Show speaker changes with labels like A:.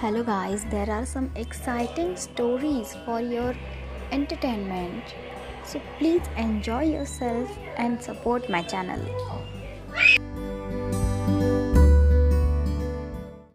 A: Hello, guys, there are some exciting stories for your entertainment. So, please enjoy yourself and support my channel.